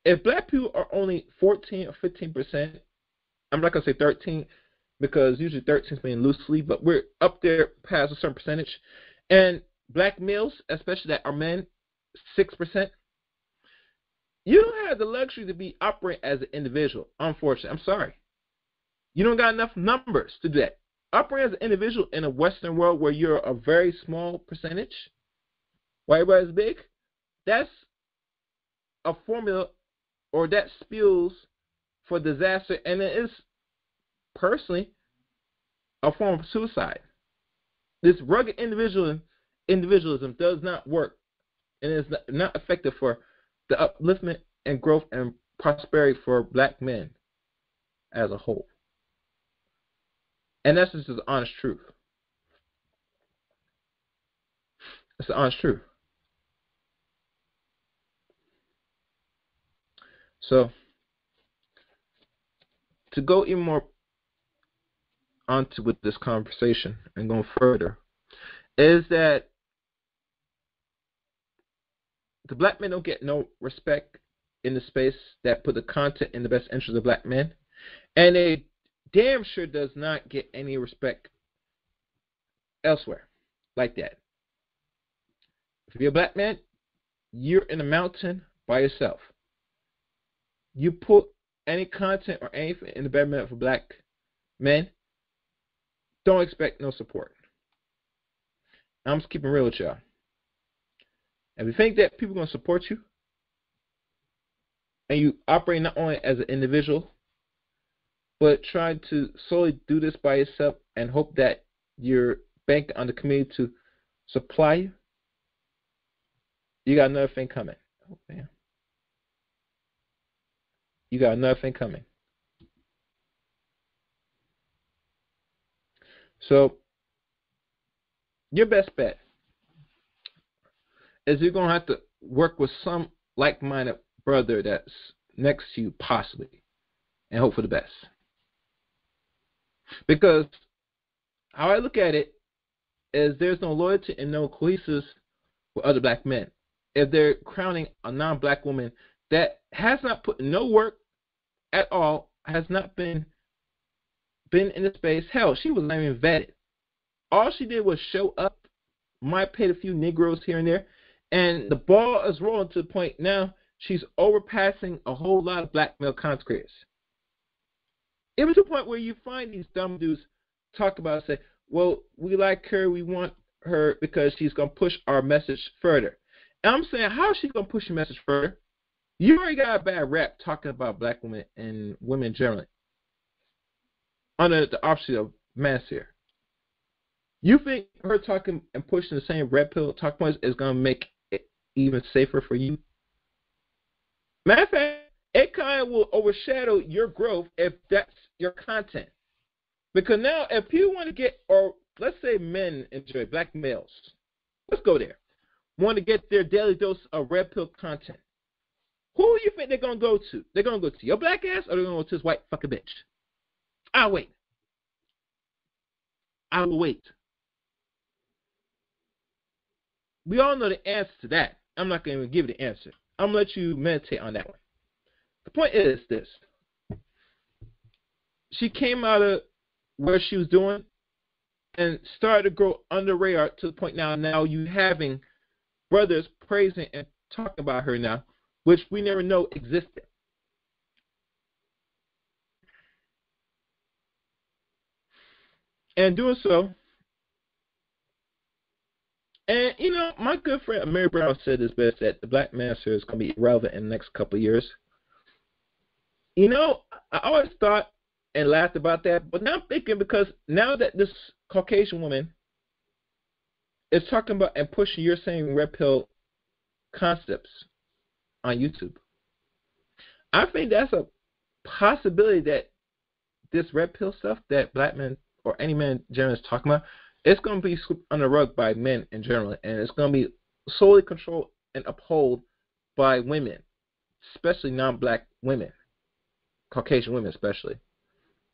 If black people are only 14 or 15 percent, I'm not gonna say 13 because usually 13 is being loosely, but we're up there past a certain percentage. And black males, especially that are men, six percent. You don't have the luxury to be operating as an individual. Unfortunately, I'm sorry. You don't got enough numbers to do that. Operate as an individual in a Western world where you're a very small percentage, while everybody's big. That's a formula, or that spills for disaster, and it is personally a form of suicide. This rugged individualism, individualism does not work and is not effective for the upliftment and growth and prosperity for black men as a whole. And that's just the honest truth. It's the honest truth. So, to go even more onto with this conversation and going further, is that the black men don't get no respect in the space that put the content in the best interest of black men, and they damn sure does not get any respect elsewhere like that. If you're a black man, you're in a mountain by yourself. You put any content or anything in the betterment for black men, don't expect no support. I'm just keeping real with y'all. If you think that people are going to support you, and you operate not only as an individual, but try to solely do this by yourself and hope that you're banking on the community to supply you, you got another thing coming. Oh, man. You got another thing coming. So, your best bet is you're going to have to work with some like minded brother that's next to you, possibly, and hope for the best. Because how I look at it is there's no loyalty and no cohesiveness with other black men. If they're crowning a non black woman that has not put no work at all, has not been been in the space, hell, she was not even vetted. All she did was show up, might paid a few Negroes here and there, and the ball is rolling to the point now she's overpassing a whole lot of black male conscripts. It was a point where you find these dumb dudes talk about say, well, we like her, we want her because she's gonna push our message further. And I'm saying, how is she gonna push your message further? You already got a bad rap talking about black women and women generally. Under the option of mass here. You think her talking and pushing the same red pill talk points is gonna make even safer for you. Matter of fact, kind will overshadow your growth if that's your content. Because now, if you want to get, or let's say men enjoy, black males, let's go there, want to get their daily dose of red pill content. Who do you think they're going to go to? They're going to go to your black ass or they're going to go to this white fucking bitch? I'll wait. I will wait. We all know the answer to that. I'm not going to give you the answer. I'm going to let you meditate on that one. The point is this. She came out of where she was doing and started to grow under radar to the point now now you having brothers praising and talking about her now, which we never know existed. And doing so, and you know, my good friend Mary Brown said this best that the black manosphere is going to be irrelevant in the next couple of years. You know, I always thought and laughed about that, but now I'm thinking because now that this Caucasian woman is talking about and pushing your same red pill concepts on YouTube. I think that's a possibility that this red pill stuff that black men or any man generally is talking about, it's going to be swept under the rug by men in general, and it's going to be solely controlled and upheld by women, especially non-black women, Caucasian women especially,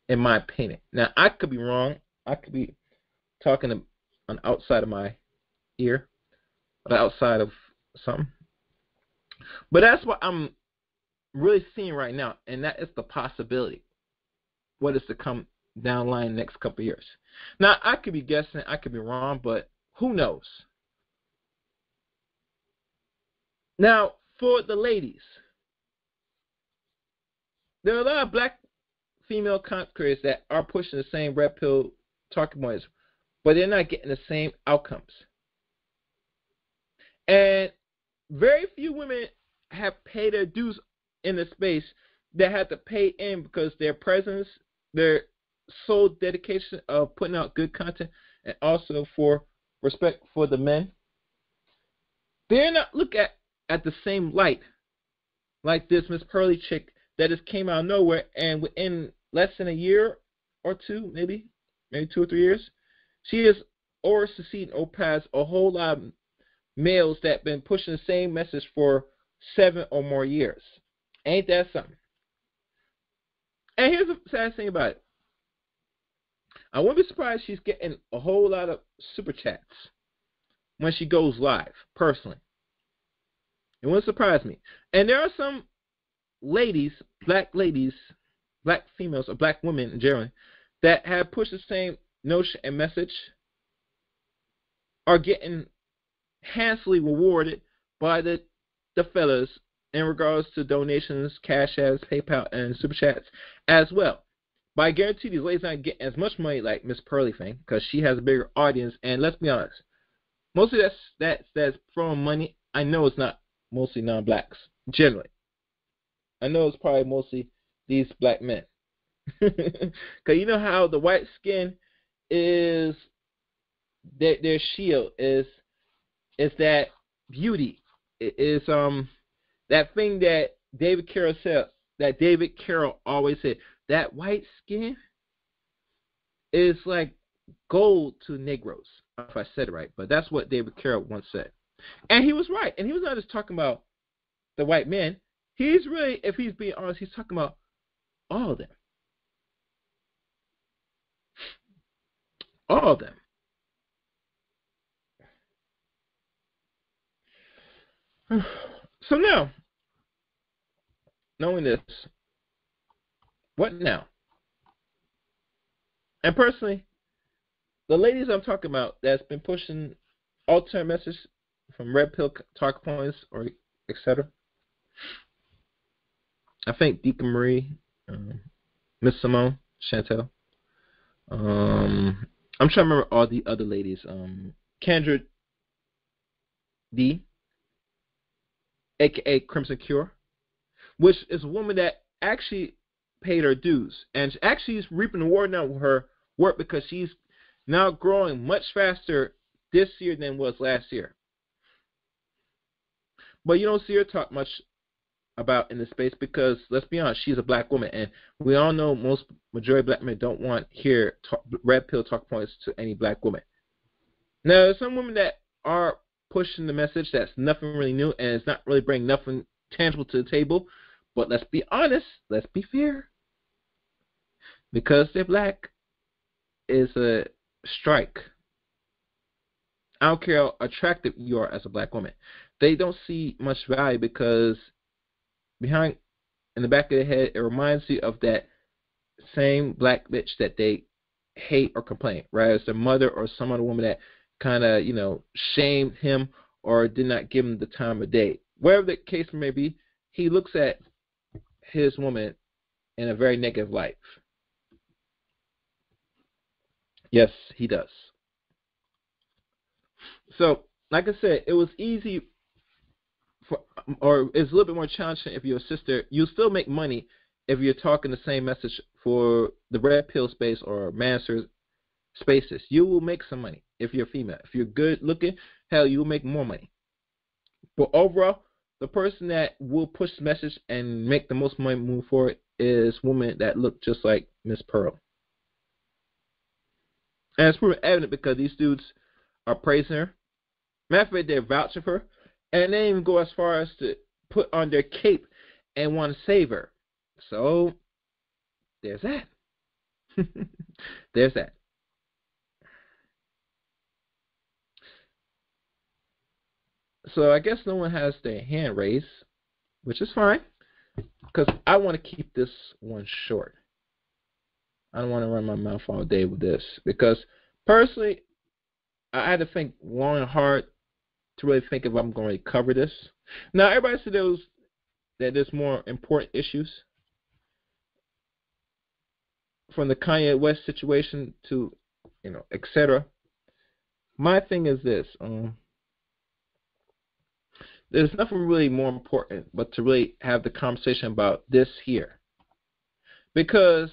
in my opinion. Now I could be wrong. I could be talking on outside of my ear, or outside of something. But that's what I'm really seeing right now, and that is the possibility. What is to come down the line next couple of years. Now I could be guessing, I could be wrong, but who knows? Now for the ladies, there are a lot of black female creators that are pushing the same red pill talking points, but they're not getting the same outcomes. And very few women have paid their dues in the space that had to pay in because their presence, their sole dedication of putting out good content, and also for respect for the men. They're not looked at at the same light like this Miss Pearly chick that just came out of nowhere and within less than a year or two, maybe, maybe two or three years, she has or succeeded or passed a whole lot of males that been pushing the same message for seven or more years. Ain't that something? And here's the sad thing about it. I wouldn't be surprised she's getting a whole lot of super chats when she goes live, personally. It wouldn't surprise me. And there are some ladies, black ladies, black females, or black women in general, that have pushed the same notion and message are getting handsomely rewarded by the the fellas in regards to donations, cash apps, PayPal, and super chats as well. But I guarantee these ladies aren't getting as much money like Miss Pearly thing because she has a bigger audience. And let's be honest, mostly that's that's that's from money. I know it's not mostly non-blacks generally. I know it's probably mostly these black men. Because you know how the white skin is their, their shield is is that beauty. It is um that thing that David Carroll said that David Carroll always said that white skin is like gold to Negroes. If I said it right, but that's what David Carroll once said. And he was right. And he was not just talking about the white men. He's really, if he's being honest, he's talking about all of them. All of them. So now, knowing this, what now? And personally, the ladies I'm talking about that's been pushing alternate message from Red Pill Talk Points or etc. I think Deacon Marie, um, Miss Simone, Chantel. Um, I'm trying to remember all the other ladies. Um, Kendra D, aka Crimson Cure, which is a woman that actually paid her dues and actually is reaping the reward now with her work because she's now growing much faster this year than was last year. But you don't see her talk much about in the space because let's be honest, she's a black woman, and we all know most majority of black men don't want hear talk, red pill talk points to any black woman. Now, there's some women that are pushing the message that's nothing really new and it's not really bringing nothing tangible to the table. But let's be honest, let's be fair. Because they're black is a strike. I don't care how attractive you are as a black woman they don't see much value because behind in the back of their head it reminds you of that same black bitch that they hate or complain, right? It's their mother or some other woman that kind of you know shamed him or did not give him the time of day. Whatever the case may be, he looks at his woman in a very negative light. Yes, he does. So, like I said, it was easy for, or it's a little bit more challenging if you're a sister. You still make money if you're talking the same message for the red pill space or master spaces. You will make some money. if you're female. If you're good looking, hell, you'll make more money. But overall, the person that will push the message and make the most money move forward is women that look just like Miss Pearl. And it's proven evident because these dudes are praising her. Matter of fact, they're vouching for her. And they even go as far as to put on their cape and want to save her. So, there's that. there's that. So I guess no one has their hand raised, which is fine, because I want to keep this one short. I don't want to run my mouth all day with this because personally, I had to think long and hard to really think if I'm going to cover this. Now, everybody says those that there's more important issues from the Kanye West situation to, you know, etc. My thing is this. Um, there's nothing really more important but to really have the conversation about this here. Because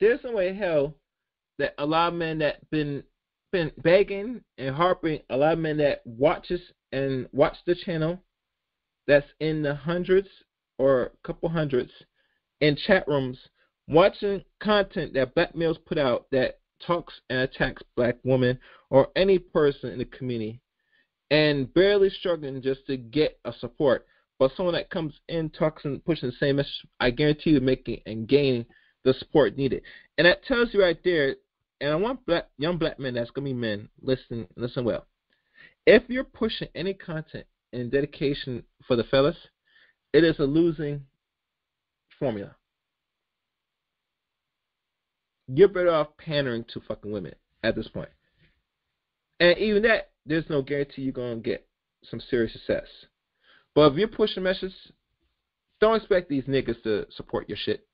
there's no way hell that a lot of men that been been begging and harping, a lot of men that watches and watch the channel that's in the hundreds or a couple hundreds in chat rooms watching content that black males put out that talks and attacks black women or any person in the community and barely struggling just to get a support. But someone that comes in, talks and pushing the same message, I guarantee you making and gaining the support needed. And that tells you right there, and I want black, young black men that's gonna be men, listen listen well. If you're pushing any content in dedication for the fellas, it is a losing formula. You're better off pandering to fucking women at this point. And even that there's no guarantee you're going to get some serious success. But if you're pushing messages, don't expect these niggas to support your shit.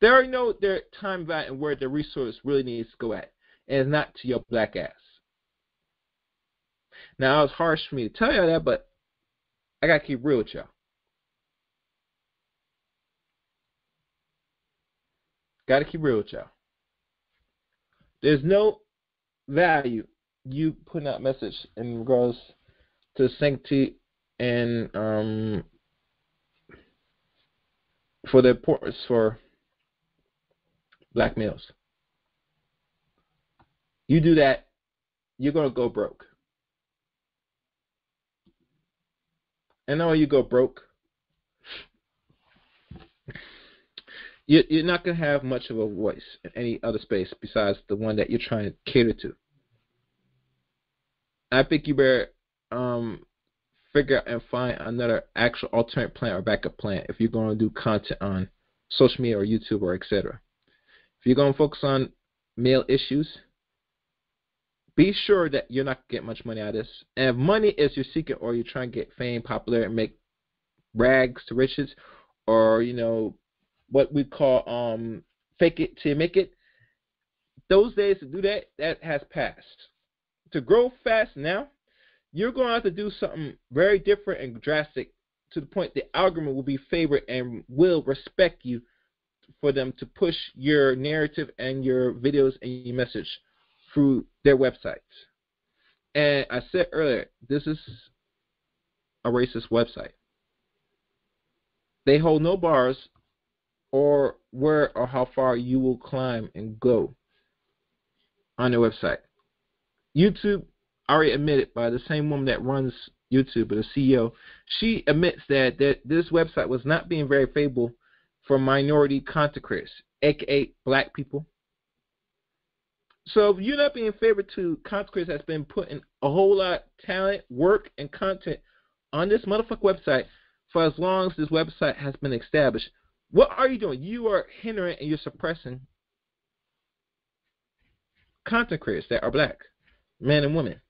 They already know their time value and where the resource really needs to go at, and it's not to your black ass. Now, it was harsh for me to tell y'all that, but I gotta keep real with y'all. Gotta keep real with y'all. There's no value you putting out message in regards to sanctity and um, for the importance for black males. You do that, you're gonna go broke. And now you go broke, you're not gonna have much of a voice in any other space besides the one that you're trying to cater to. I think you better um, figure out and find another actual alternate plan or backup plan if you're going to do content on social media or YouTube or etc. If you're going to focus on male issues, be sure that you're not getting much money out of this. And if money is your secret or you're trying to get fame, popular, and make rags to riches, or, you know, what we call um, fake it to make it, those days to do that, that has passed to grow fast now, you're going to have to do something very different and drastic to the point the algorithm will be favored and will respect you for them to push your narrative and your videos and your message through their websites. And I said earlier, this is a racist website. They hold no bars or where or how far you will climb and go on their website. YouTube already admitted by the same woman that runs YouTube, the CEO, she admits that, that this website was not being very favorable for minority content creators, aka black people. So if you're not being favored to content creators that's been putting a whole lot of talent, work, and content on this motherfucker website for as long as this website has been established, what are you doing? You are hindering and you're suppressing content creators that are black men and women.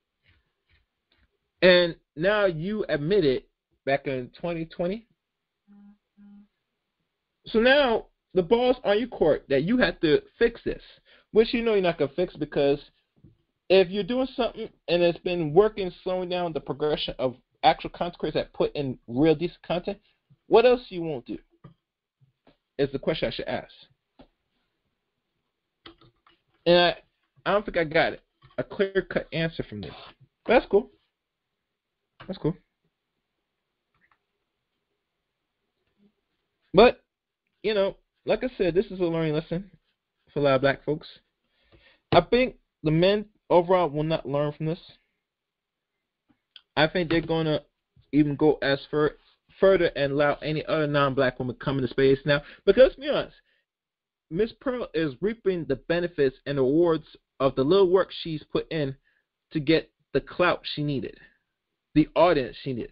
And now you admit it back in 2020. So now the ball's on your court that you have to fix this, which you know you're not going to fix because if you're doing something and it's been working, slowing down the progression of actual creators that put in real decent content, what else you won't do? Is the question I should ask. And I, I don't think I got it. A clear cut answer from this. That's cool. That's cool. But, you know, like I said, this is a learning lesson for a lot of black folks. I think the men overall will not learn from this. I think they're going to even go as far, further and allow any other non-black woman come into space now. Because, to be honest, Miss Pearl is reaping the benefits and rewards of the little work she's put in to get the clout she needed, the audience she needed.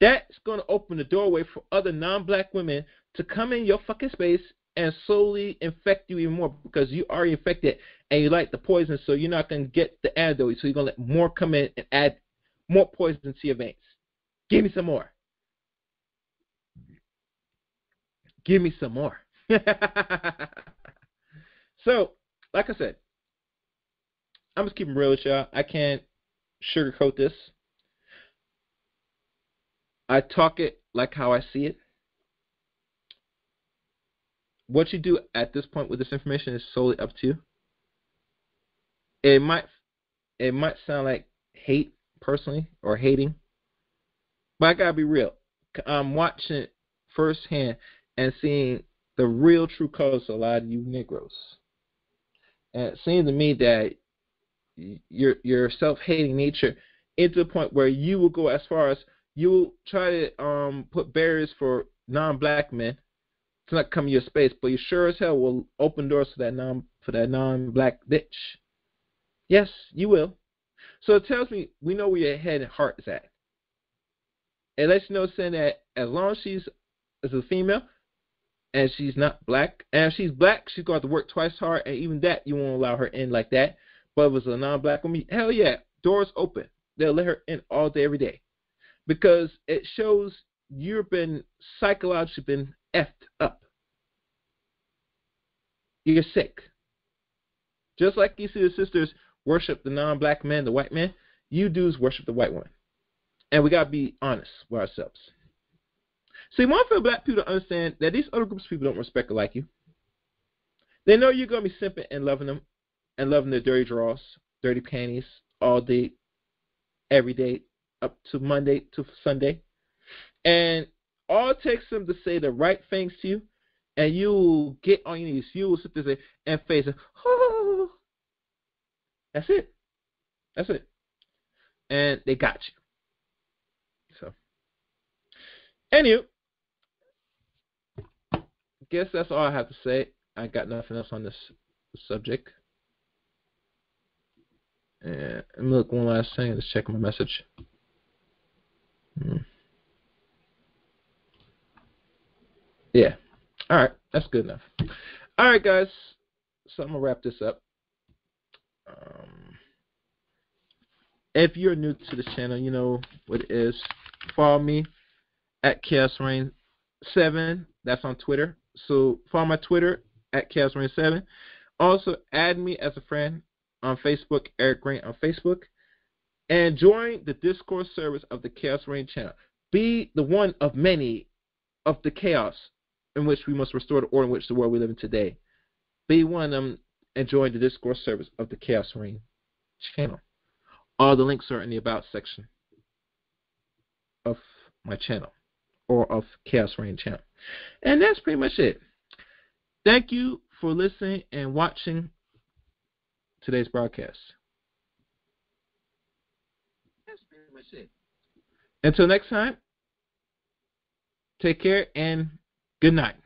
That's going to open the doorway for other non-black women to come in your fucking space and slowly infect you even more because you are infected and you like the poison, so you're not going to get the antidote. So you're going to let more come in and add more poison to your veins. Give me some more. Give me some more. so, like I said, I'm just keeping real with y'all. I can't sugarcoat this. I talk it like how I see it. What you do at this point with this information is solely up to you. It might it might sound like hate personally or hating, but I gotta be real. I'm watching firsthand and seeing the real true colors of a lot of you Negroes. And it seems to me that your your self hating nature into the point where you will go as far as you will try to um, put barriers for non black men to not come to your space, but you sure as hell will open doors for that non for that non black bitch. Yes, you will. So it tells me we know where your head and heart is at. It lets you know saying that as long as she's as a female and she's not black, and if she's black, she's going to have to work twice hard, and even that you won't allow her in like that. But if it's a non-black woman, hell yeah, doors open. They'll let her in all day, every day, because it shows you've been psychologically been effed up. You're sick. Just like you see the sisters worship the non-black man, the white man, you dudes worship the white one. And we gotta be honest with ourselves. See, one for black people to understand that these other groups of people don't respect or like you. They know you're gonna be simping and loving them and loving their dirty drawers, dirty panties all day, every day, up to Monday to Sunday. And all it takes them to say the right things to you, and you get on your knees. You will sit there and face it. Oh, that's it. That's it. And they got you. So, anywho, guess that's all I have to say. I got nothing else on this subject. And look, one last thing. Let's check my message. Hmm. Yeah. All right. That's good enough. All right, guys. So I'm gonna wrap this up. Um, if you're new to the channel, you know what it is. Follow me at Chaos Rain Seven. That's on Twitter. So follow my Twitter at Chaos Rain Seven. Also add me as a friend on Facebook, Eric Green on Facebook, and join the Discord service of the Chaos Rain channel. Be the one of many of the chaos in which we must restore the order in which the world we live in today. Be one of them and join the Discord service of the Chaos Rain channel. All the links are in the About section of my channel or of Chaos Rain channel. And that's pretty much it. Thank you for listening and watching today's broadcast. That's pretty much it. Until next time, take care and good night.